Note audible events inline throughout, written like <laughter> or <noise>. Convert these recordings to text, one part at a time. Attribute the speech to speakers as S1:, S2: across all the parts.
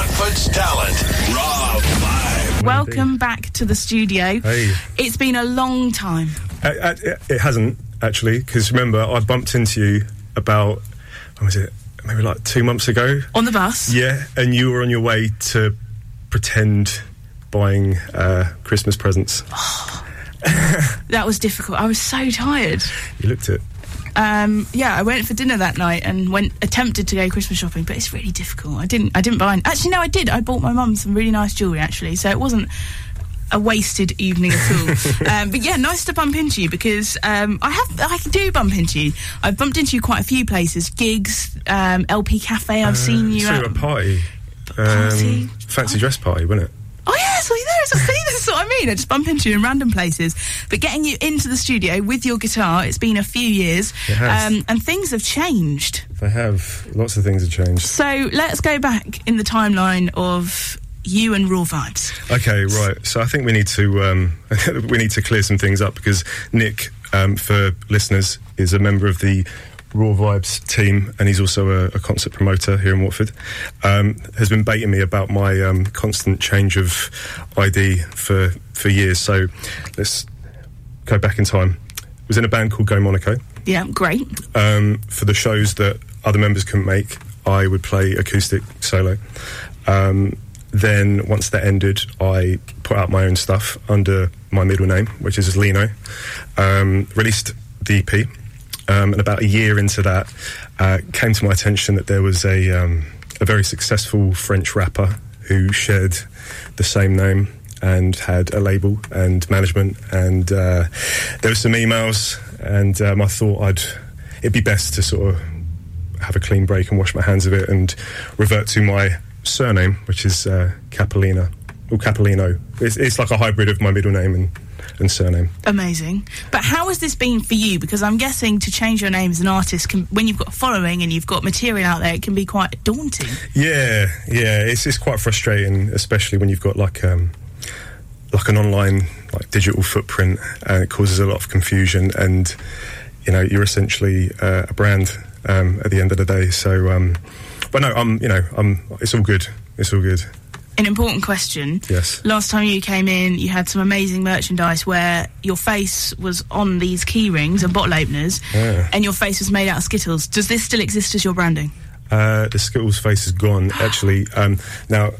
S1: Watford's talent. Raw Vibe.
S2: Welcome back to the studio.
S3: Hey.
S2: It's been a long time.
S3: Uh, uh, it hasn't actually, because remember I bumped into you about when was it? Maybe like two months ago.
S2: On the bus?
S3: Yeah, and you were on your way to pretend buying uh, Christmas presents. <gasps>
S2: That was difficult. I was so tired.
S3: You looked it.
S2: Um, yeah, I went for dinner that night and went attempted to go Christmas shopping, but it's really difficult. I didn't. I didn't buy. Any. Actually, no, I did. I bought my mum some really nice jewellery. Actually, so it wasn't a wasted evening at all. <laughs> um, but yeah, nice to bump into you because um, I have. I do bump into you. I've bumped into you quite a few places, gigs, um, LP Cafe. I've seen you
S3: Uh,
S2: at.
S3: a party.
S2: Party?
S3: Um, fancy dress party, wasn't it?
S2: Oh yeah, I saw you there. See, this is what I mean. I just bump into you in random places. But getting you into the studio with your guitar, it's been a few years,
S3: It has.
S2: Um, and things have changed.
S3: They have. Lots of things have changed.
S2: So let's go back in the timeline of you and Raw Vibes.
S3: Okay, right. So I think we need to um, <laughs> we need to clear some things up because Nick, um, for listeners, is a member of the Raw Vibes team, and he's also a, a concert promoter here in Watford. Um, has been baiting me about my um, constant change of ID for for years. So let's go back in time. I was in a band called Go Monaco.
S2: Yeah, great.
S3: Um, for the shows that other members couldn't make, I would play acoustic solo. Um, then, once that ended, I put out my own stuff under my middle name, which is Lino. Um, released the EP, um, and about a year into that, uh, came to my attention that there was a, um, a very successful French rapper who shared the same name and had a label and management. And uh, there were some emails, and um, I thought I'd it'd be best to sort of have a clean break and wash my hands of it and revert to my surname, which is uh, Capolina or Cappellino. It's, it's like a hybrid of my middle name and, and surname.
S2: Amazing. But how has this been for you? Because I'm guessing to change your name as an artist, can, when you've got a following and you've got material out there, it can be quite daunting.
S3: Yeah, yeah, it's it's quite frustrating, especially when you've got like um, like an online like digital footprint, and it causes a lot of confusion. And you know, you're essentially uh, a brand um, at the end of the day. So, um, but no, I'm you know, I'm it's all good. It's all good.
S2: An important question.
S3: Yes.
S2: Last time you came in, you had some amazing merchandise where your face was on these key rings and bottle openers,
S3: Yeah.
S2: and your face was made out of Skittles. Does this still exist as your branding?
S3: Uh, the Skittles face is gone. <gasps> Actually, um, now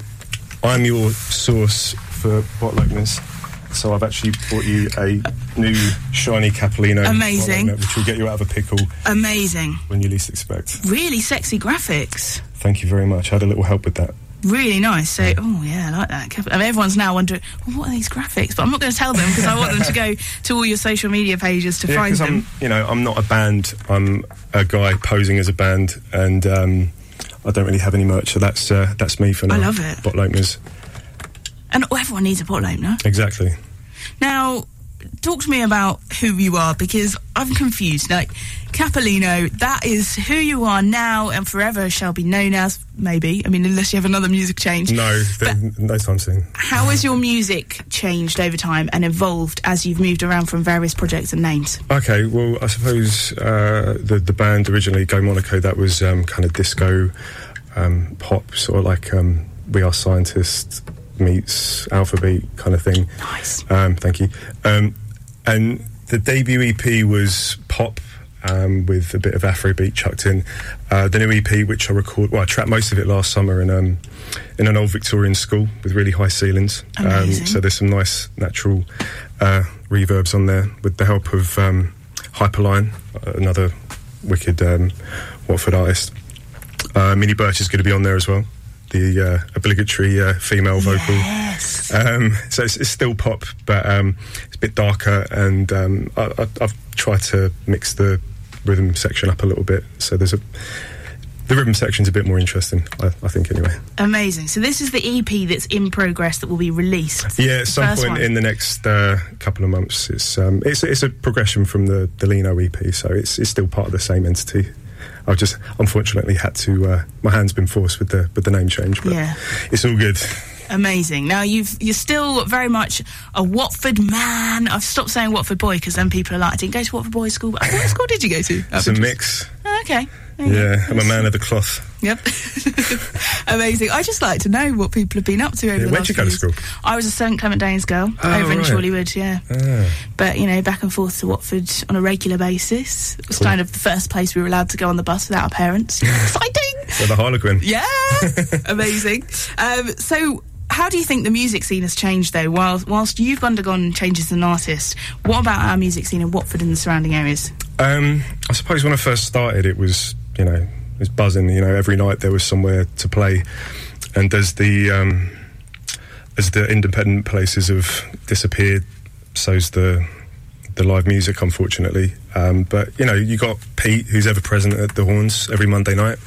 S3: I'm your source for bottle openers. So I've actually bought you a new shiny Cappellino,
S2: Amazing.
S3: opener, which will get you out of a pickle
S2: Amazing.
S3: when you least expect.
S2: Really sexy graphics.
S3: Thank you very much. I had a little help with that.
S2: Really nice. So, oh yeah, I like that. I mean, everyone's now wondering, well, what are these graphics? But I'm not going to tell them because I want them to go to all your social media pages to
S3: Yeah,
S2: find them.
S3: I'm, you know, I'm not a band. I'm a guy posing as a band, and um, I don't really have any merch. So that's uh, that's me for now.
S2: I love it.
S3: Bottle openers,
S2: And everyone needs a bottle opener.
S3: exactly.
S2: Now, talk to me about who you are because I'm confused. Like, Cappellino, that is who you are now and forever shall be known as, maybe. I mean, unless you have another music change.
S3: No, no time soon.
S2: how has your music changed over time and evolved as you've moved around from various projects and names?
S3: Okay, well, I suppose uh, the the band originally, Go Monaco, that was um, kind of disco um, pop, sort of like um, We Are Scientists meets Alphabeat kind of thing.
S2: Nice.
S3: Um, thank you. Um, and the debut EP was pop. Um, with a bit of Afrobeat chucked in. Uh, the new EP, which I record, well, I tracked most of it last summer in um, in an old Victorian school with really high ceilings. Um, so there's some nice natural uh, reverbs on there with the help of um, Hyperline, another wicked um, Watford artist. Uh, Minnie Birch is going to be on there as well, the uh, obligatory uh, female vocal.
S2: Yes.
S3: Um, so it's, it's still pop, but um, it's a bit darker, and um, I, I, I've tried to mix the rhythm section up a little bit. So there's a the rhythm section's a bit more interesting, I, I think. Anyway,
S2: Amazing. So this is the EP that's in progress that will be released.
S3: yeah, at some point
S2: one.
S3: in the next uh, couple of months, it's um, it's it's a progression from the the Lino EP, so it's it's still part of the same entity. I've just unfortunately had to. Uh, my hand's been forced with the with the name change, but
S2: Yeah.
S3: it's all good.
S2: Amazing. Now you've you're still very much a Watford man. I've stopped saying Watford boy because then people are like, I didn't go to Watford boys school. But what school did you go to?
S3: It's a mix.
S2: Okay.
S3: Yeah, I'm a man of the cloth.
S2: Yep. <laughs> Amazing. I just like to know what people have been up to over
S3: Yeah,
S2: the
S3: where'd you go to school?
S2: I was a St Clement Danes girl
S3: Oh,
S2: over in. Chorleywood, yeah.
S3: Ah,
S2: But, you know, back and forth to Watford on a regular basis. It was kind of the first place we were allowed to go on the bus without our parents. <laughs> Exciting!
S3: With a Harlequin.
S2: Yeah, <laughs> amazing. Um, so, how do you think the music scene has changed, though? Whilst, whilst you've undergone changes as an artist, what about our music scene in Watford and the surrounding areas?
S3: Um, I suppose when I first started, it was you know it was buzzing. You know, every night there was somewhere to play, and as the um, as the independent places have disappeared, so's the the live music, unfortunately. Um, but you know, you got Pete, who's ever present at the Horns every Monday night.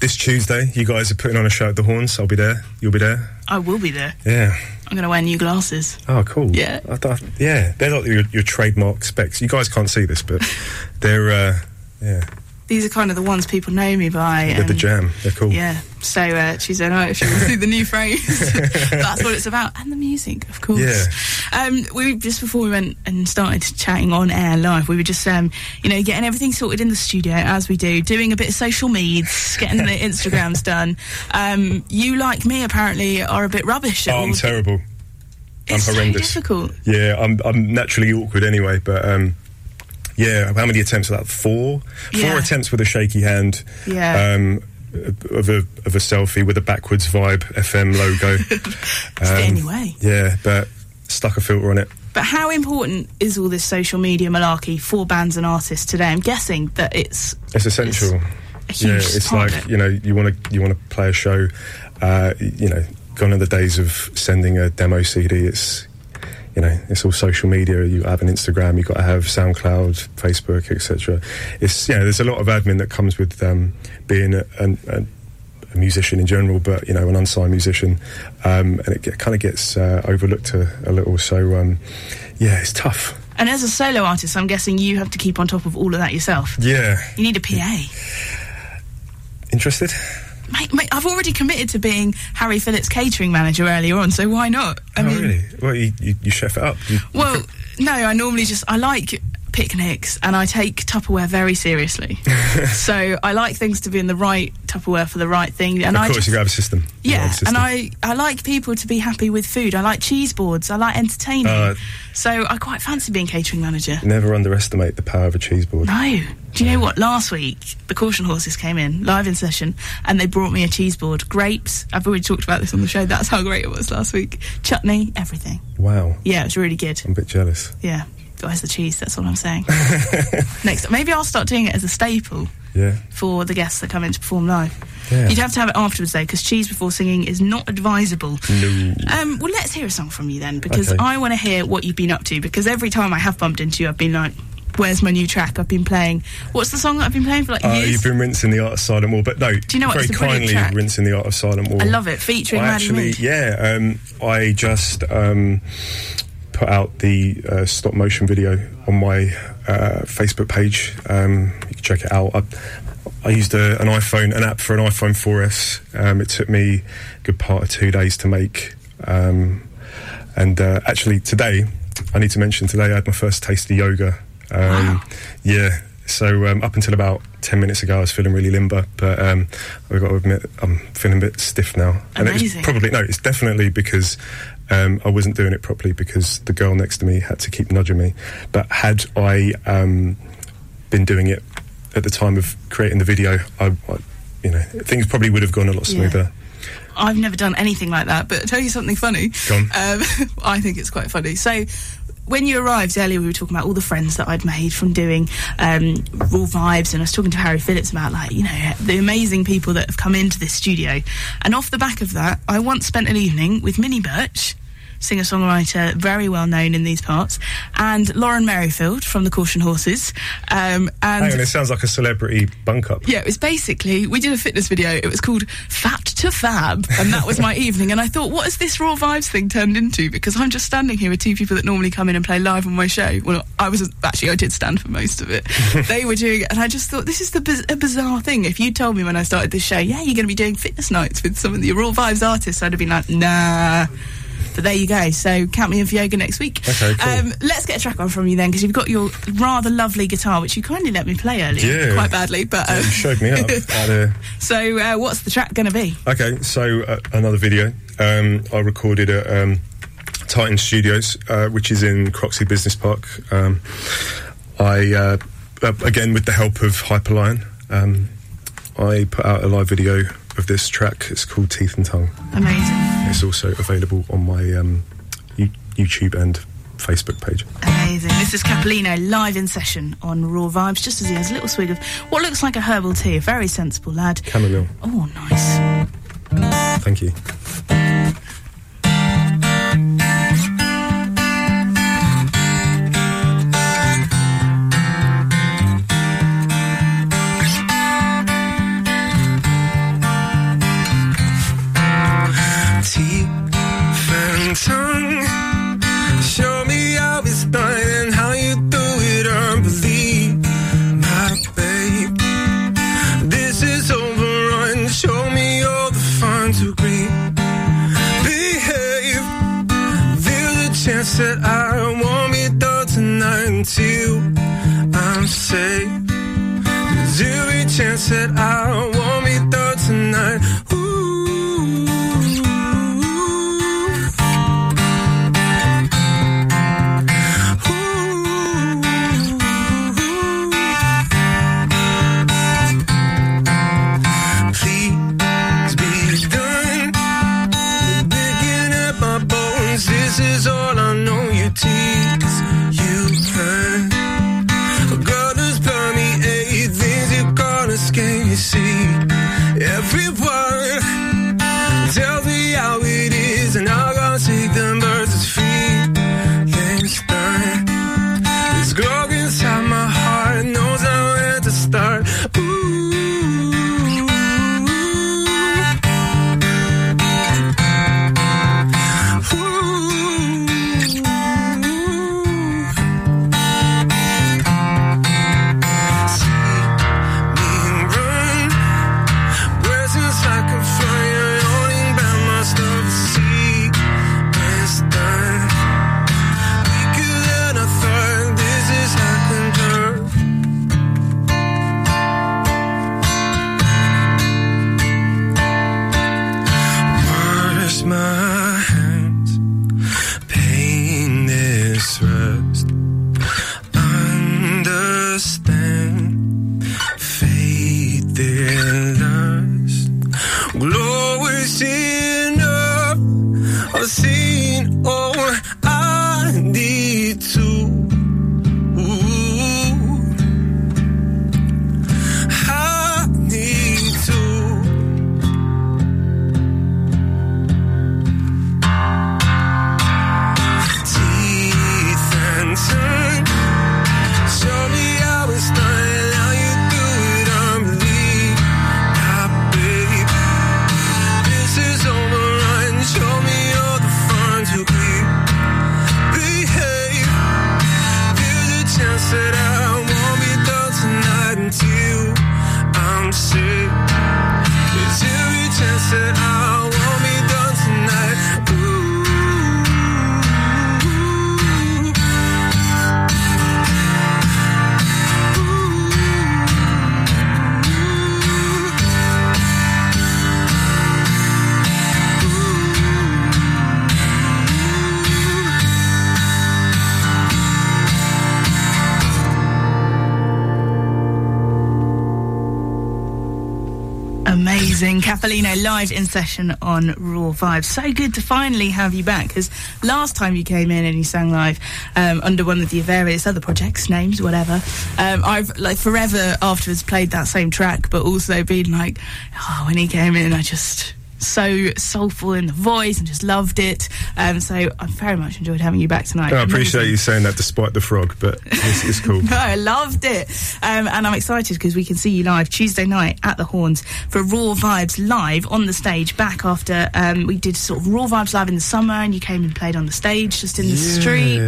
S3: This Tuesday, you guys are putting on a show at the Horns. I'll be there. You'll be there.
S2: I will be there.
S3: Yeah.
S2: I'm going to wear new glasses.
S3: Oh, cool.
S2: Yeah.
S3: I yeah, they're like your, your trademark specs. You guys can't see this, but <laughs> they're, uh, yeah,
S2: These are kind of the ones people know me by.
S3: they're the jam. They're cool.
S2: Yeah. So uh, Tuesday night, if you want to see the new phrase, <laughs> that's what it's about, and the music, of course.
S3: Yeah.
S2: Um, we just before we went and started chatting on air live, we were just um, you know, getting everything sorted in the studio as we do, doing a bit of social meds, getting the <laughs> Instagrams done. Um, you, like me, apparently are a bit rubbish. at
S3: Oh, I'm terrible. I'm
S2: it's so
S3: horrendous.
S2: difficult.
S3: Yeah, I'm, I'm naturally awkward anyway, but, um, yeah, how many attempts was that? Four?
S2: Yeah.
S3: Four attempts with a shaky hand.
S2: Yeah.
S3: Um, of a of a selfie with a backwards vibe FM logo. <laughs>
S2: It's
S3: Um,
S2: getting in your way.
S3: Yeah, but stuck a filter on it.
S2: But how important is all this social media malarkey for bands and artists today? I'm guessing that it's
S3: It's essential.
S2: huge
S3: yeah, it's like
S2: it.
S3: you know you want to you want to play a show. Uh, you know, gone are the days of sending a demo CD. It's you know it's all social media. You have an Instagram. you've got to have SoundCloud, Facebook, etc. It's you know there's a lot of admin that comes with um, being a, a, a musician in general, but you know an unsigned musician, um, and it get, kind of gets uh, overlooked a, a little. So um, yeah, it's tough.
S2: And as a solo artist, I'm guessing you have to keep on top of all of that yourself.
S3: Yeah,
S2: You need a PA.
S3: interested.
S2: Mate, mate, I've already committed to being Harry Phillips catering manager earlier on, so why not? I
S3: oh
S2: mean,
S3: really? Well, you, you, you chef it up. You,
S2: well, no, I normally just I like picnics and I take Tupperware very seriously. <laughs> so I like things to be in the right Tupperware for the right thing. And
S3: of
S2: I
S3: course,
S2: just,
S3: you have a system.
S2: Yeah,
S3: a system.
S2: and I I like people to be happy with food. I like cheese boards. I like entertaining.
S3: Uh,
S2: so I quite fancy being catering manager.
S3: Never underestimate the power of a cheese board.
S2: No. Do you know what? Last week, the caution horses came in live in session and they brought me a cheese board. Grapes. I've already talked about this on the show. That's how great it was last week. Chutney, everything.
S3: Wow,
S2: Yeah, it was really good.
S3: I'm a bit jealous.
S2: Yeah. Where's the cheese? That's all I'm saying. <laughs> Next, maybe I'll start doing it as a staple
S3: Yeah,
S2: for the guests that come in to perform live.
S3: Yeah.
S2: You'd have to have it afterwards though, because cheese before singing is not advisable.
S3: No.
S2: Um, well, let's hear a song from you then, because
S3: Okay.
S2: I want to hear what you've been up to. Because every time I have bumped into you, I've been like, "Where's my new track?" I've been playing. What's the song that I've been playing for like
S3: Uh,
S2: years?
S3: you've been rinsing the art of silent wall, but no,
S2: Do you know what?
S3: very
S2: It's a brilliant
S3: kindly
S2: track.
S3: rinsing the art of silent wall.
S2: I love it, featuring
S3: I
S2: Maddie
S3: actually, yeah, um, I just um, put out the uh, stop motion video on my uh, Facebook page. Um, you can check it out. I, I used a, an iPhone, an app for an iPhone 4S. Um, it took me a good part of two days to make. Um, and uh, actually, today, I need to mention today I had my first taste of yoga. Um,
S2: Wow.
S3: Yeah. So um, up until about ten minutes ago, I was feeling really limber, but um, I've got to admit I'm feeling a bit stiff now. And it was
S2: Amazing.
S3: probably no, it's definitely because um, I wasn't doing it properly because the girl next to me had to keep nudging me. But had I um, been doing it at the time of creating the video, I, I, you know, things probably would have gone a lot
S2: Yeah.
S3: smoother.
S2: I've never done anything like that, but I'll tell you something funny.
S3: Go on.
S2: Um, <laughs> I think it's quite funny. So, when you arrived earlier, we were talking about all the friends that I'd made from doing um, Raw Vibes, and I was talking to Harry Phillips about, like, you know, the amazing people that have come into this studio. And off the back of that, I once spent an evening with Minnie Birch. Singer songwriter, very well known in these parts, and Lauren Merrifield from the Caution Horses. Um, and
S3: Hang on, it sounds like a celebrity bunk up.
S2: yeah, it was basically we did a fitness video. It was called Fat to Fab, and that was my <laughs> evening. And I thought, what has this raw vibes thing turned into? Because I'm just standing here with two people that normally come in and play live on my show. Well, I was actually I did stand for most of it. <laughs> they were doing it, and I just thought this is the biz- a bizarre thing. If you told me when I started this show, yeah, you're going to be doing fitness nights with some of the raw vibes artists, I'd have been like, nah. But there you go. So count me in for yoga next week.
S3: Okay, cool.
S2: Um, let's get a track on from you then, because you've got your rather lovely guitar, which you kindly let me play earlier,
S3: Yeah.
S2: quite badly. But
S3: You
S2: um,
S3: showed me up. <laughs>
S2: so uh, what's the track going to be?
S3: Okay, so uh, another video um, I recorded at um, Titan Studios, uh, which is in Croxley Business Park. Um, I uh, uh, again with the help of Hyperlion, um, I put out a live video of this track. It's called Teeth and Tongue.
S2: Amazing.
S3: It's also available on my um, YouTube and Facebook page.
S2: Amazing. This is Cappellino live in session on Raw Vibes, just as he has a little swig of what looks like a herbal tea. A very sensible lad.
S3: Chamomile.
S2: Oh, nice.
S3: Thank you.
S4: I've seen. All every
S2: Cappellino live in session on Raw Vibes. So good to finally have you back because last time you came in and you sang live um, under one of the various other projects, names, whatever, um, I've like forever afterwards played that same track, but also been like, oh, when he came in, I just so soulful in the voice and just loved it. Um, so I very much enjoyed having you back tonight.
S3: No, I appreciate you saying that despite the frog, but it's, it's cool. <laughs>
S2: No, I loved it. Um, and I'm excited because we can see you live Tuesday night at the Horns for Raw Vibes live on the stage back after um, we did sort of Raw Vibes live in the summer and you came and played on the stage just in the street.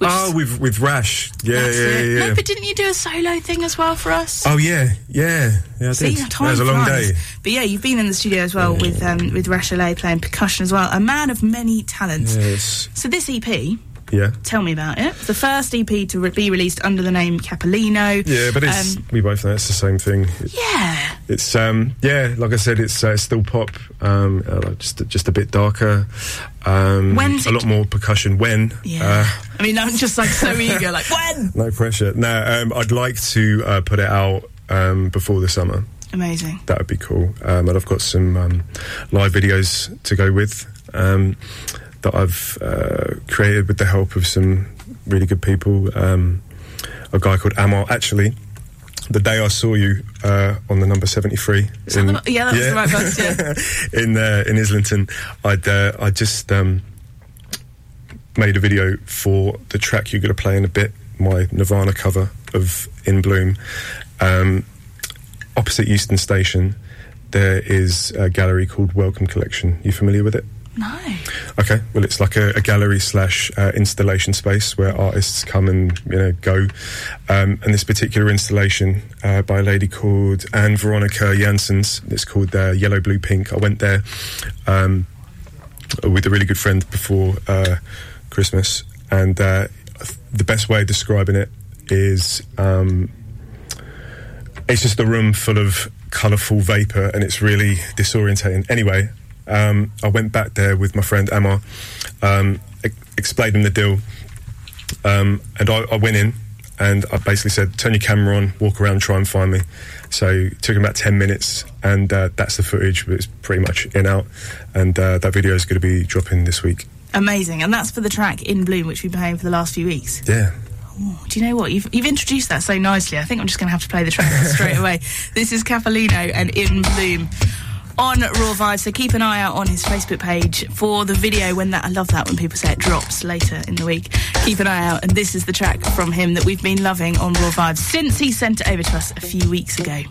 S3: Oh, with with Rash. Yeah, yeah, yeah.
S2: No, but didn't you do a solo thing as well for us?
S3: Oh yeah, yeah, yeah. I
S2: See,
S3: did.
S2: time
S3: That was a long day.
S2: But yeah, you've been in the studio as well with um, with Rachelet playing percussion as well. A man of many talents.
S3: Yes.
S2: So this EP,
S3: Yeah.
S2: tell me about it. The first EP to re- be released under the name Cappellino.
S3: Yeah, but it's
S2: Um,
S3: we both know it's the same thing.
S2: yeah.
S3: It's um yeah, like I said, it's uh, still pop, um, uh, like just just a bit darker, um,
S2: When's
S3: a lot more percussion. When
S2: Yeah.
S3: uh,
S2: I mean, I'm just like so eager. Like when? <laughs>
S3: no pressure. No, um, I'd like to uh, put it out um, before the summer.
S2: Amazing.
S3: That would be cool. Um, and I've got some um, live videos to go with um, that I've uh, created with the help of some really good people. Um, a guy called Amar. Actually, the day I saw you uh, on the number seventy three.
S2: Is that yeah, was the right bus, yeah. <laughs>
S3: in uh, in Islington, I'd uh, I just um, made a video for the track you're going to play in a bit. My Nirvana cover of In Bloom. Um, opposite Euston Station, there is a gallery called Wellcome Collection. You familiar with it?
S2: No.
S3: Okay, well, it's like a, a gallery slash uh, installation space where artists come and you know go. Um, and this particular installation uh, by a lady called Ann Veronica Janssens, it's called uh, Yellow, Blue, Pink. I went there um, with a really good friend before uh, Christmas, and uh, the best way of describing it is um, it's just a room full of colourful vapour and it's really disorientating. Anyway, um, I went back there with my friend Emma, um, e- explained him the deal, um, and I, I went in and I basically said, "Turn your camera on, walk around, try and find me." So it took him about ten minutes, and uh, that's the footage. But it's pretty much in out, and uh, that video is going to be dropping this week.
S2: Amazing. And that's for the track In Bloom, which we've been playing for the last few weeks.
S3: Yeah.
S2: Oh, do you know what? You've, you've introduced that so nicely. I think I'm just going to have to play the track <laughs> straight away. This is Cappellino and In Bloom on Raw Vibes. So keep an eye out on his Facebook page for the video when that. I love that when people say it drops later in the week. Keep an eye out. And this is the track from him that we've been loving on Raw Vibes since he sent it over to us a few weeks ago.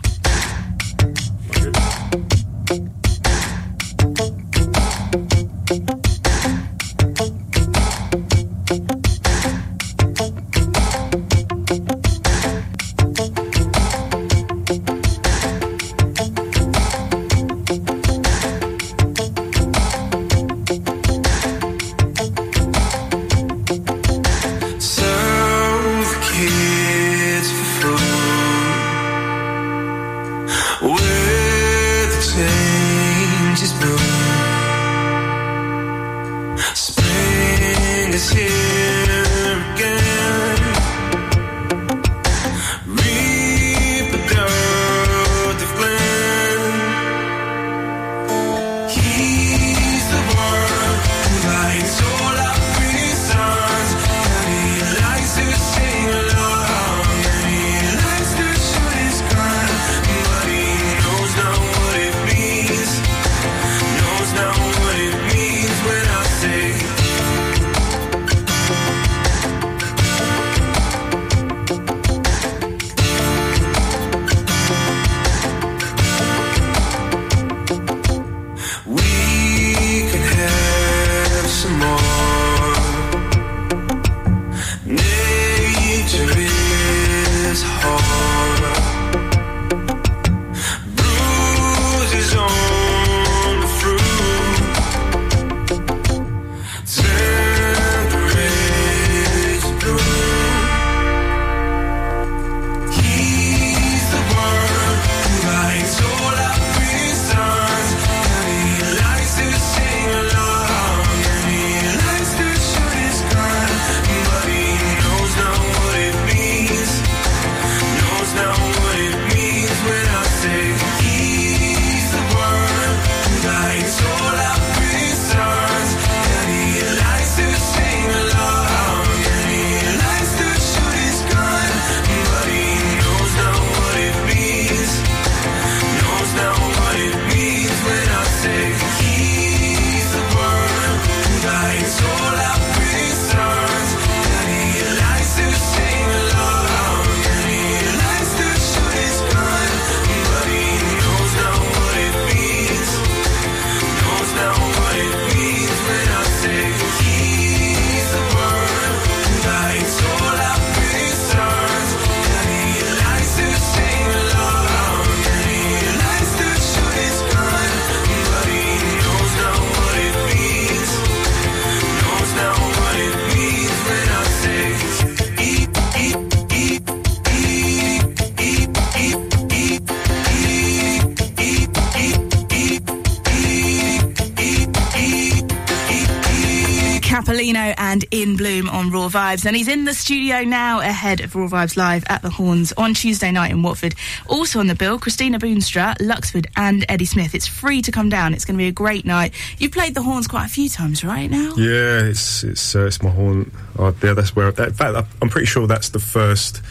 S4: And
S2: In Bloom on Raw Vibes. And he's in the studio now ahead of Raw Vibes Live at the Horns on Tuesday night in Watford. Also on the bill, Christina Boonstra, Luxford, and Eddie Smith. It's free to come down. It's going to be a great night. You've played the Horns quite a few times, right now?
S3: Yeah, it's it's uh, it's my horn. Oh, yeah, that's where. That, in fact, I'm pretty sure that's the first.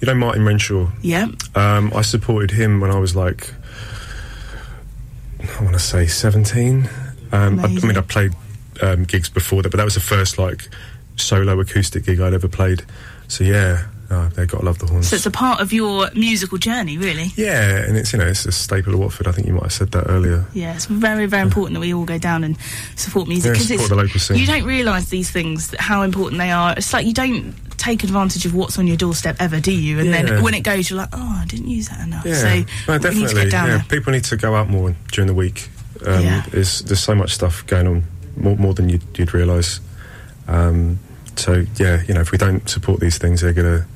S3: You know, Martin Renshaw.
S2: Yeah.
S3: Um, I supported him when I was like, I want to say 17. Um, I, I mean, I played um, gigs before that, but that was the first like solo acoustic gig I'd ever played. So yeah, uh, they got to love the horns.
S2: So it's a part of your musical journey, really.
S3: yeah, and it's you know it's a staple of Watford. I think you might have said that earlier.
S2: Yeah, it's very, very important that we all go down and support music
S3: Yeah,
S2: 'cause
S3: support
S2: it's
S3: the local scene.
S2: you don't realise these things how important they are. It's like you don't take advantage of what's on your doorstep ever, do you? And
S3: Yeah.
S2: then when it goes, you're like, oh, I didn't use that enough.
S3: Yeah,
S2: so
S3: no,
S2: need
S3: definitely.
S2: down
S3: yeah,
S2: there.
S3: people need to go out more during the week. Um,
S2: Yeah.
S3: there's, there's so much stuff going on, more, more than you'd, you'd realise. Um, so yeah, you know, if we don't support these things, they're going to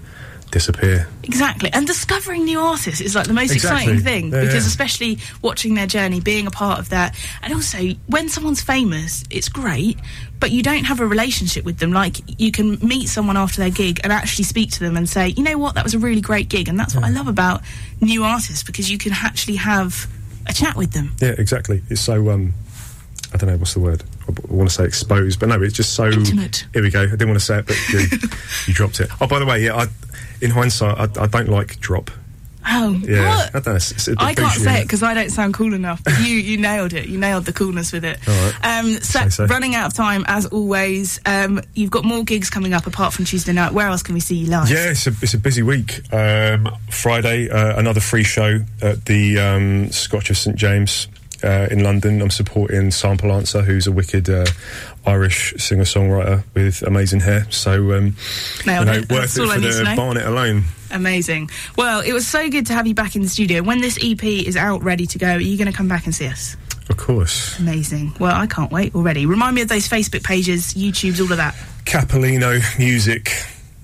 S3: disappear.
S2: Exactly. And discovering new artists is like the most
S3: Exactly.
S2: exciting thing
S3: Yeah,
S2: because
S3: yeah.
S2: especially watching their journey, being a part of that. And also, when someone's famous, it's great, but you don't have a relationship with them. Like, you can meet someone after their gig and actually speak to them and say, you know what, that was a really great gig. And that's what I love about new artists because you can actually have a chat with them.
S3: Yeah, exactly. It's so um, I don't know what's the word. I want to say exposed, but no, it's just so
S2: Intimate.
S3: Here we go. I didn't want to say it, but you, <laughs> you dropped it. Oh, by the way, yeah, I, in hindsight, I, I don't like drop.
S2: Oh,
S3: Yeah,
S2: what?
S3: I don't know. It's, it's
S2: I can't say it because I don't sound cool enough. But you, you nailed it. You nailed the coolness with it.
S3: All right.
S2: Um, so,
S3: so.
S2: running out of time as always. Um, you've got more gigs coming up apart from Tuesday night. Where else can we see you live?
S3: Yeah, it's a, it's a busy week. Um, Friday, uh, another free show at the um, Scotch of St James uh, in London. I'm supporting Sample Answer, who's a wicked uh, Irish singer songwriter with amazing hair. So, um, you know, worth
S2: That's
S3: it for the. Barnet alone.
S2: Amazing. Well, it was so good to have you back in the studio. When this EP is out, ready to go, are you going to come back and see us?
S3: Of course.
S2: Amazing. Well, I can't wait already. Remind me of those Facebook pages, YouTubes, all of that.
S3: Cappellino Music.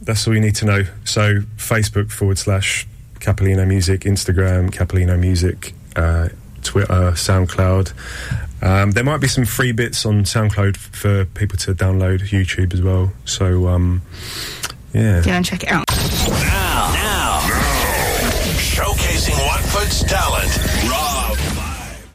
S3: That's all you need to know. So Facebook forward slash Cappellino Music, Instagram Cappellino Music, uh, Twitter, SoundCloud. Um, there might be some free bits on SoundCloud f- for people to download, YouTube as well. So um, yeah.
S2: Go and check it out.
S1: Now, now, now. showcasing Watford's talent. Rob